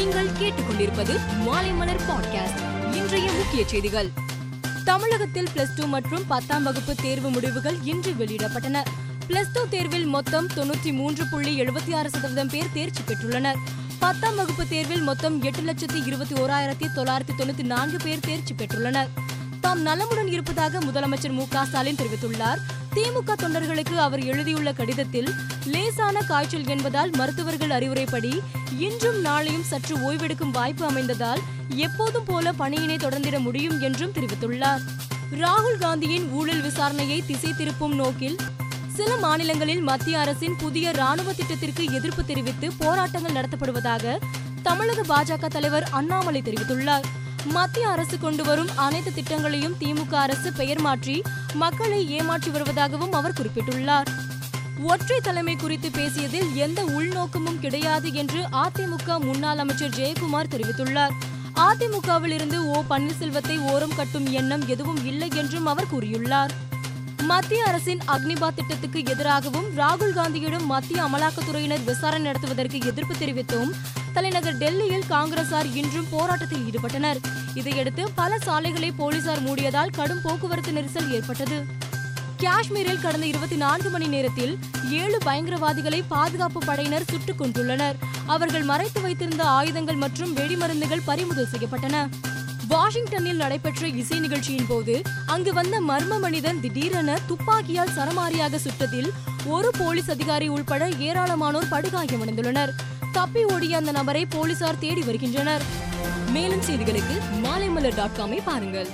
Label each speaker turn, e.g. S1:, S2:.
S1: நீங்கள் கேட்டுக்கொண்டிருப்பது மாலைமலர் பாட்காஸ்ட் இன்றைய முக்கிய செய்திகள். தமிழகத்தில் பிளஸ் டூ மற்றும் பத்தாம் வகுப்பு தேர்வு முடிவுகள் இன்று வெளியிடப்பட்டன. பிளஸ் டூ தேர்வில் மொத்தம் தொன்னூற்றி மூன்று புள்ளி எழுபத்தி ஆறு சதவீதம் பேர் தேர்ச்சி பெற்றுள்ளனர். பத்தாம் வகுப்பு தேர்வில் மொத்தம் எட்டு லட்சத்தி இருபத்தி ஓராயிரத்தி தொள்ளாயிரத்தி தொண்ணூத்தி நான்கு பேர் தேர்ச்சி பெற்றுள்ளனர். தாம் நலமுடன் இருப்பதாக முதலமைச்சர் மு க ஸ்டாலின் தெரிவித்துள்ளார். திமுக தொண்டர்களுக்கு அவர் எழுதியுள்ள கடிதத்தில் லேசான காய்ச்சல் என்பதால் மருத்துவர்கள் அறிவுரைப்படி இன்றும் நாளையும் சற்று ஓய்வெடுக்கும் வாய்ப்பு அமைந்ததால் எப்போதும் போல பணியினை தொடர்ந்திட முடியும் என்றும் தெரிவித்துள்ளார். ராகுல் காந்தியின் ஊழல் விசாரணையை திசை திருப்பும் நோக்கில் சில மாநிலங்களில் மத்திய அரசின் புதிய ராணுவ திட்டத்திற்கு எதிர்ப்பு தெரிவித்து போராட்டங்கள் நடத்தப்படுவதாக தமிழக பாஜக தலைவர் அண்ணாமலை தெரிவித்துள்ளார். மத்திய அரசு கொண்டு வரும் அனைத்து திட்டங்களையும் திமுக அரசு பெயர் மாற்றி மக்களை ஏமாற்றி வருவதாகவும் அவர் குறிப்பிட்டுள்ளார். ஒற்றை தலைமை குறித்து பேசியதில் எந்த உள்நோக்கமும் கிடையாது என்று அதிமுக முன்னாள் அமைச்சர் ஜெயக்குமார் தெரிவித்துள்ளார். அதிமுகவில் இருந்து ஓ பன்னீர்செல்வத்தை ஓரம் கட்டும் எண்ணம் எதுவும் இல்லை என்றும் அவர் கூறியுள்ளார். மத்திய அரசின் அக்னிபாத் திட்டத்துக்கு எதிராகவும் ராகுல் காந்தியிடம் மத்திய அமலாக்கத்துறையினர் விசாரணை நடத்துவதற்கு எதிர்ப்பு தெரிவித்தும் தலைநகர் டெல்லியில் காங்கிரசார் இன்றும் போராட்டத்தில் ஈடுபட்டனர். இதையடுத்து பல சாலைகளை போலீசார் மூடியதால் கடும் போக்குவரத்து நெரிசல் ஏற்பட்டது. காஷ்மீரில் கடந்த இருபத்தி நான்கு மணி நேரத்தில் ஏழு பயங்கரவாதிகளை பாதுகாப்பு படையினர் சுட்டுக் கொண்டுள்ளனர் அவர்கள் மறைத்து வைத்திருந்த ஆயுதங்கள் மற்றும் வெடிமருந்துகள் பறிமுதல் செய்யப்பட்டன. வாஷிங்டனில் நடைபெற்ற இசை நிகழ்ச்சியின் போது அங்கு வந்த மர்ம மனிதன் திடீரென துப்பாக்கியால் சரமாரியாக சுட்டதில் ஒரு போலீஸ் அதிகாரி உள்பட ஏராளமானோர் படுகாயமடைந்துள்ளனர். தப்பி ஓடிய அந்த நபரை போலீசார் தேடி வருகின்றனர். மேலும் செய்திகளுக்கு மாலைமலர் டாட் காமை பாருங்கள்.